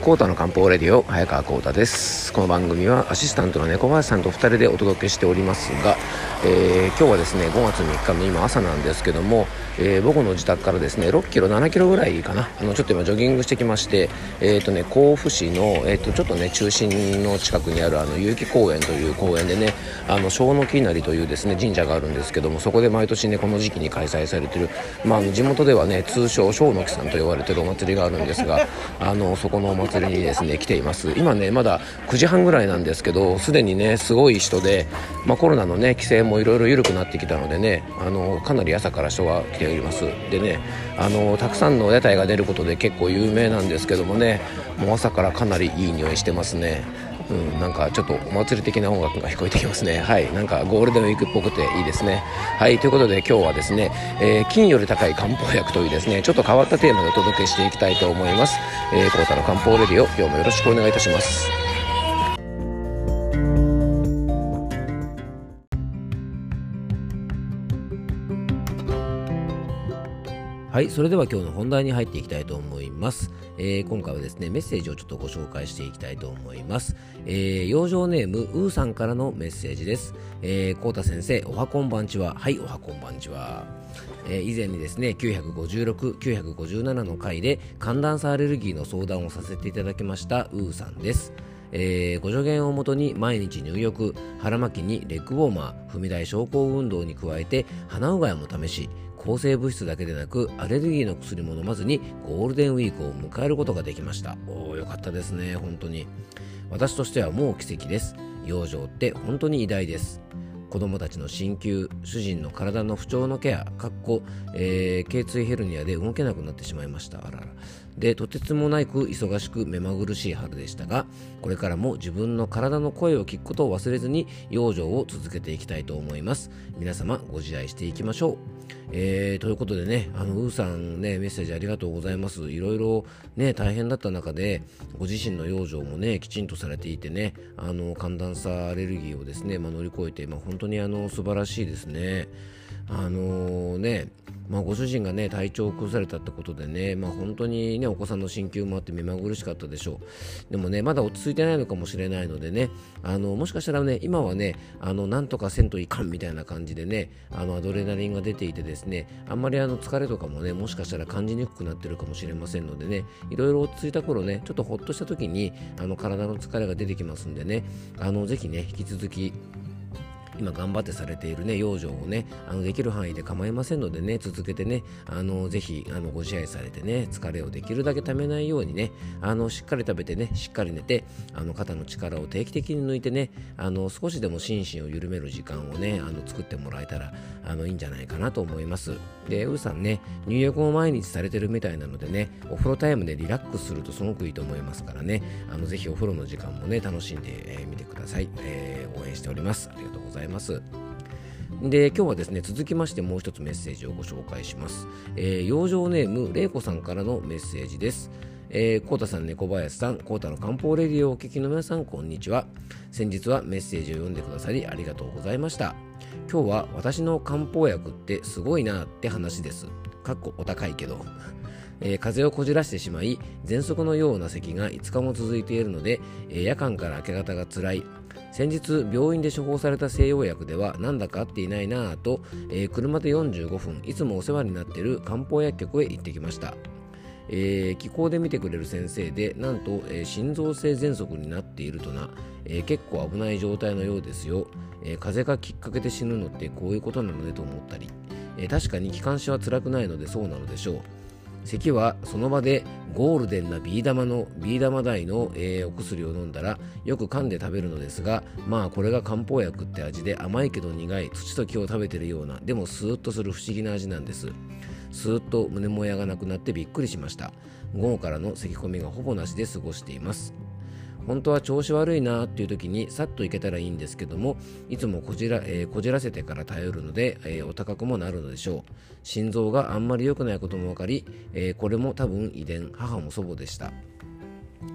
コータの漢方レディオ早川コータです。この番組はアシスタントの猫林さんと2人でお届けしておりますが、えー、今日はですね5月3日の今朝なんですけども、えー、僕の自宅からですね6キロ7キロぐらいかな。あのちょっと今ジョギングしてきましてえっ、ー、とね甲府市のえっ、とちょっとね中心の近くにあるあの結城公園という公園でねあの小野木稲荷というですね神社があるんですけどもそこで毎年ねこの時期に開催されてるまああの地元ではね通称小野木さんと呼ばれてるお祭りがあるんですが あのそこのお祭り祭りにですね来ています。今ねまだ9時半ぐらいなんですけどすでにねすごい人で、まあ、コロナのね規制もいろいろ緩くなってきたのでねあのかなり朝から人が来ておりますでねあのたくさんの屋台が出ることで結構有名なんですけどもねもう朝からかなりいい匂いしてますねうん、なんかちょっとお祭り的な音楽が聞こえてきますね。はい、なんかゴールデンウィークっぽくていいですね。はい、ということで今日はですね、えー、金より高い漢方薬というですね、ちょっと変わったテーマでお届けしていきたいと思います。えー、コータの漢方レディオ、今日もよろしくお願いいたします。はい、それでは今日の本題に入っていきたいと思います。えー、今回はですね、メッセージをちょっとご紹介していきたいと思います。えー、養生ネーム、うーさんからのメッセージです。えー、こうた先生、おはこんばんちは。はい、おはこんばんちは。えー、以前にですね、956、957の回で寒暖差アレルギーの相談をさせていただきました、うーさんです。えー、ご助言をもとに毎日入浴腹巻きにレッグウォーマー踏み台昇降運動に加えて鼻うがいも試し抗生物質だけでなくアレルギーの薬も飲まずにゴールデンウィークを迎えることができました。おおよかったですね本当に。私としてはもう奇跡です。養生って本当に偉大です。子供たちの鍼灸主人の体の不調のケアかっこ、えー、頸椎ヘルニアで動けなくなってしまいました。あらら。でとてつもなく忙しく目まぐるしい春でしたがこれからも自分の体の声を聞くことを忘れずに養生を続けていきたいと思います。皆様ご自愛していきましょう。えー、ということでね、あの、ウーさんね、メッセージありがとうございます。いろいろね、大変だった中で、ご自身の養生もね、きちんとされていてね、あの、寒暖差アレルギーをですね、まあ、乗り越えて、まあ、本当にあの、素晴らしいですね。あのー、ね、まあ、ご主人がね体調を崩されたってことでね、まあ、本当にねお子さんの鍼灸もあって目まぐるしかったでしょう。でもねまだ落ち着いてないのかもしれないのでねあのもしかしたらね今はねあのなんとかせんといかんみたいな感じでねあのアドレナリンが出ていてですねあんまりあの疲れとかもねもしかしたら感じにくくなってるかもしれませんのでねいろいろ落ち着いた頃ねちょっとほっとした時にあの体の疲れが出てきますんでねあのぜひね引き続き今頑張ってされているね養生をねあのできる範囲で構いませんのでね続けてねあのぜひあのご支配されてね疲れをできるだけためないようにねあのしっかり食べてねしっかり寝てあの肩の力を定期的に抜いてねあの少しでも心身を緩める時間をねあの作ってもらえたらあのいいんじゃないかなと思います。でうーさんね入浴を毎日されてるみたいなのでねお風呂タイムでリラックスするとすごくいいと思いますからねあのぜひお風呂の時間もね楽しんでみ、えー、てください、えー、応援しております。ありがとうございます。ざいますで今日はですね続きましてもう一つメッセージをご紹介します、えー、養生ネームれいこさんからのメッセージですえー、コータさん、猫林さん、コータの漢方レディオをお聞きの皆さん、こんにちは。先日はメッセージを読んでくださりありがとうございました。今日は私の漢方薬ってすごいなって話です。かっこお高いけど。えー、風邪をこじらしてしまい、喘息のような咳が5日も続いているので、えー、夜間から明け方が辛い、先日病院で処方された西洋薬ではなんだか合っていないなぁと、えー、車で45分いつもお世話になっている漢方薬局へ行ってきました、えー、気候で見てくれる先生でなんと、えー、心臓性喘息になっているとな、え結構危ない状態のようですよ、え風邪がきっかけで死ぬのってこういうことなのねと思ったり、え確かに気管支は辛くないのでそうなのでしょう。咳はその場でゴールデンなビー玉のビー玉大の、えー、お薬を飲んだらよく噛んで食べるのですがまあこれが漢方薬って味で甘いけど苦い土と木を食べてるようなでもスーッとする不思議な味なんです。スーッと胸もやがなくなってびっくりしました。午後からの咳込みがほぼなしで過ごしています。本当は調子悪いなっていう時にさっと行けたらいいんですけどもいつもこじら,、えー、こじらせてから頼るので、えー、お高くもなるのでしょう。心臓があんまり良くないことも分かり、えー、これも多分遺伝母も祖母でした。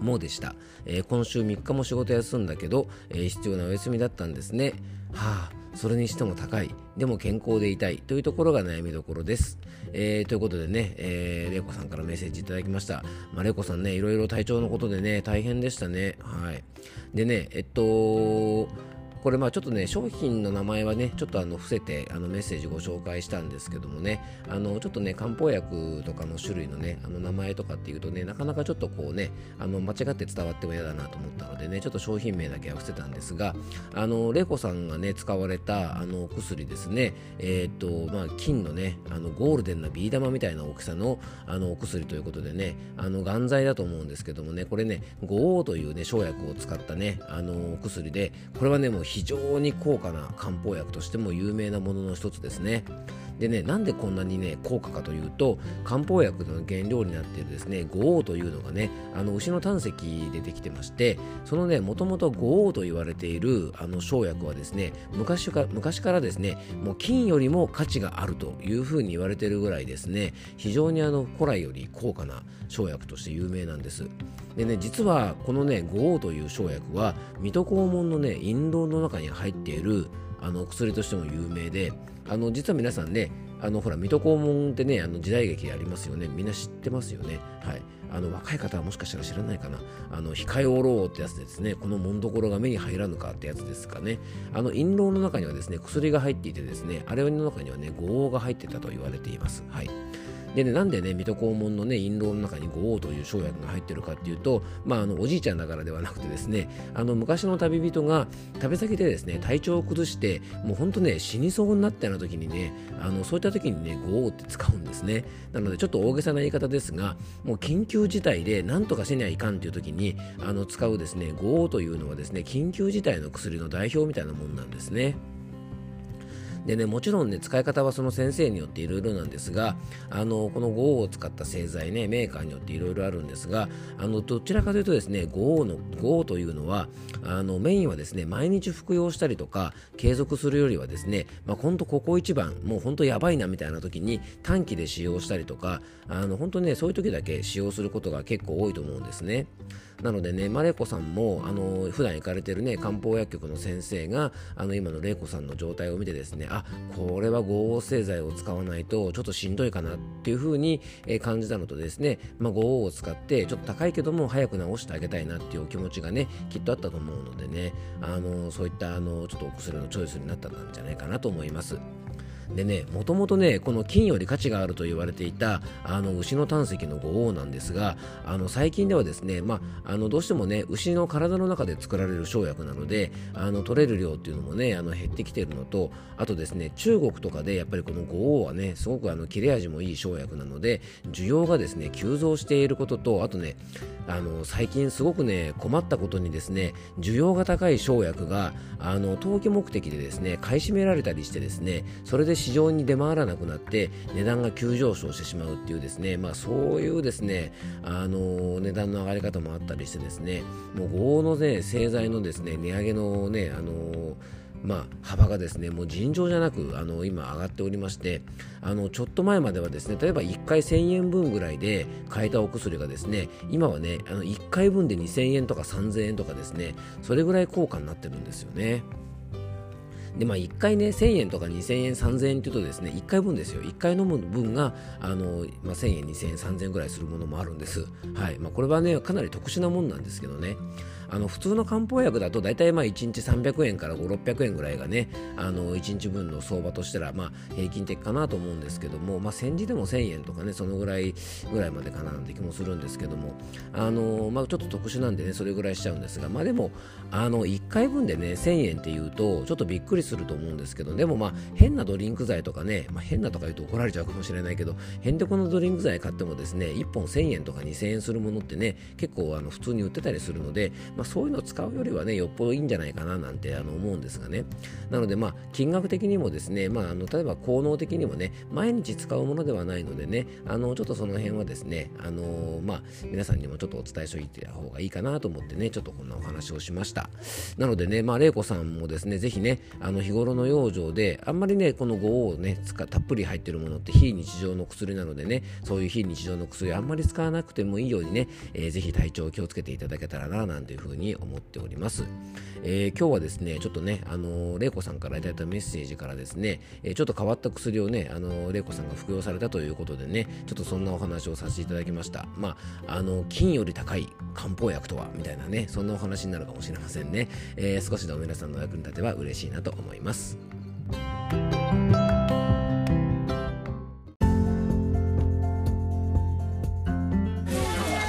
もうでした、え、今週3日も仕事休んだけど、え、必要なお休みだったんですね。はあそれにしても高い。でも健康でいたいというところが悩みどころです、えー、ということでね、えー、レイコさんからメッセージいただきました、まあ、レイコさんねいろいろ体調のことでね大変でしたね。はい。でねえっとこれまあちょっとね商品の名前はねちょっとあの伏せてあのメッセージご紹介したんですけどもねあのちょっとね漢方薬とかの種類のねあの名前とかっていうとねなかなかちょっとこうねあの間違って伝わっても嫌だなと思ったのでねちょっと商品名だけは伏せたんですがあの玲子さんがね使われたあの薬ですねえー、っとまあ金のねあのゴールデンなビー玉みたいな大きさのあのお薬ということでねあの眼剤だと思うんですけどもねこれね五黄というね生薬を使ったねあのお薬でこれはねもう非常に高価な漢方薬としても有名なものの一つですね。でね、なんでこんなにね、高価かというと、漢方薬の原料になっているですね、五黄というのがね、あの牛の胆石でできてまして、そのね、もともと五黄と言われているあの生薬はですね、昔か昔からですね、もう金よりも価値があるというふうに言われているぐらいですね、非常にあの古来より高価な生薬として有名なんです。でね、実はこのね、五黄という生薬は、水戸黄門のね、陰道の中に入っているあの薬としても有名で、あの実は皆さんね、あのほら水戸黄門ってね、あの時代劇ありますよね。みんな知ってますよね。はい。あの若い方はもしかしたら知らないかな。あの控えおろうってやつですね。この紋所が目に入らぬかってやつですかね。あの陰謀の中にはですね、薬が入っていてですね、あれの中にはね、五黄が入ってたと言われています。はい。でね、なんでね、水戸黄門のね、印籠の中に五王という生薬が入ってるかっていうと、まあ、あの、おじいちゃんだからではなくてですね、あの、昔の旅人が旅先でですね、体調を崩して、もうほんとね、死にそうになったような時にね、あの、そういった時にね、五王って使うんですね。なので、ちょっと大げさな言い方ですが、もう緊急事態で何とかせにゃいかんっていう時に、あの、使うですね、五王というのはですね、緊急事態の薬の代表みたいなもんなんですね。でね、もちろんね、使い方はその先生によっていろいろなんですが、あの、この GO を使った製剤ね、メーカーによっていろいろあるんですが、あの、どちらかというとですね、GO の、GO というのは、あの、メインはですね、毎日服用したりとか、継続するよりはですね、まあ、ほんとここ一番、もうほんとやばいなみたいな時に短期で使用したりとか、あの、本当ね、そういう時だけ使用することが結構多いと思うんですね。なのでね、マレコさんも、あの、普段行かれてるね、漢方薬局の先生が、あの、今の玲子さんの状態を見てですね、あ、これは合成剤を使わないと、ちょっとしんどいかなっていう風に、感じたのとですね、まあ、合を使って、ちょっと高いけども、早く治してあげたいなっていうお気持ちがね、きっとあったと思うのでね、あの、そういった、あの、ちょっとお薬のチョイスになったんじゃないかなと思います。でね、もともとね、この金より価値があると言われていたあの牛の胆石の五王なんですが、あの最近ではですね、まあ、あのどうしてもね、牛の体の中で作られる生薬なので、あの取れる量っていうのもね、あの減ってきてるのと、あとですね、中国とかでやっぱりこの五王はね、すごくあの切れ味もいい生薬なので、需要がですね、急増していることと、あとね、あの最近すごくね、困ったことにですね、需要が高い生薬が、あの投機目的でですね、買い占められたりしてですね、それで市場に出回らなくなって値段が急上昇してしまうっていうですね、まあ、そういうですねあの値段の上がり方もあったりしてですねもう豪の、ね、製材のですね値上げのねあのまあ、幅がですねもう尋常じゃなくあの今上がっておりましてあのちょっと前まではですね例えば1回1000円分ぐらいで買えたお薬がですね今はねあの1回分で2000円とか3000円とかですねそれぐらい高価になってるんですよね。で、まあ、1回ね、1000円とか2000円、3000円っていうとですね、1回分ですよ。1回飲む分が、あの、まあ、1000円、2000円、3000円ぐらいするものもあるんです。はい。まあ、これはね、かなり特殊なもんなんですけどね。あの普通の漢方薬だと大体まあ1日300円から5、600円ぐらいがね、あの1日分の相場としたらまあ平均的かなと思うんですけども、まあ、戦時でも1000円とかね、そのぐらいぐらいまでかななんて気もするんですけども、あのまあ、ちょっと特殊なんでね、それぐらいしちゃうんですが、まあでも、あの1回分でね、1000円っていうと、ちょっとびっくりすると思うんですけど、でもまあ変なドリンク剤とかね、まあ、変なとか言うと怒られちゃうかもしれないけど、へんてこのドリンク剤買ってもですね、1本1000円とか2000円するものってね、結構あの普通に売ってたりするので、まあ、そういうのを使うよりはねよっぽどいいんじゃないかななんてあの思うんですがね。なのでまあ金額的にもですね、まあ、あの例えば効能的にもね毎日使うものではないのでねあのちょっとその辺はですねあのまあ皆さんにもちょっとお伝えしておいた方がいいかなと思ってねちょっとこんなお話をしました。なのでねまあ玲子さんもですねぜひねああの日頃の養生であんまりねこの5をねたっぷり入ってるものって非日常の薬なのでねそういう非日常の薬あんまり使わなくてもいいようにね、えー、ぜひ体調を気をつけていただけたらななんていうふうに思っております、えー、今日はですねちょっとねあの玲子さんからいただいたメッセージからですね、えー、ちょっと変わった薬をねあの玲子さんが服用されたということでねちょっとそんなお話をさせていただきました。まああの金より高い漢方薬とはみたいなねそんなお話になるかもしれませんね、え少しでも皆さんの役に立てば嬉しいなと思います。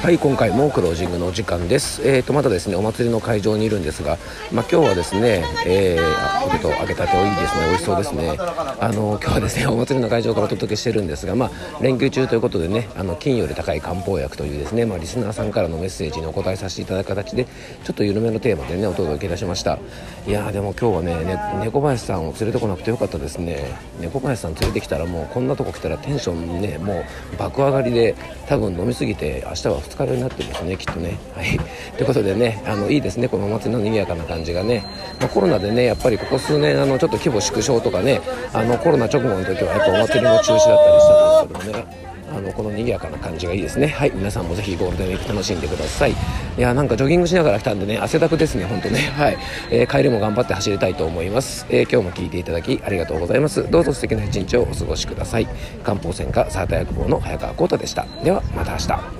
はい今回もクロージングのお時間です。えーとまだですねお祭りの会場にいるんですがまあ今日はですねえー、ポテト揚げたておいいですね美味しそうですね。あの今日はですねお祭りの会場からお届けしてるんですがまあ連休中ということでねあの金より高い漢方薬というですねまあリスナーさんからのメッセージにお答えさせていただく形でちょっと緩めのテーマでねお届けいたしました。いやでも今日はねね猫林さんを連れてこなくてよかったですね。猫林さん連れてきたらもうこんなとこ来たらテンションねもう爆上がりで多分飲みすぎて明日は二日酔いになってますねきっとね。はい。ということでねあのいいですねこのお祭りの賑やかな感じがね、まあ、コロナでねやっぱりここ数年あのちょっと規模縮小とかねあのコロナ直後の時はやっぱお祭りも中止だったりしたんですけどもね。あのこの賑やかな感じがいいですね。はい。皆さんもぜひゴールデンウィーク楽しんでください。いやなんかジョギングしながら来たんでね汗だくですね本当ね。はい、えー、帰りも頑張って走りたいと思います、えー、今日も聞いていただきありがとうございます。どうぞ素敵な一日をお過ごしください。漢方専科サータ薬房の早川浩太でした。ではまた明日。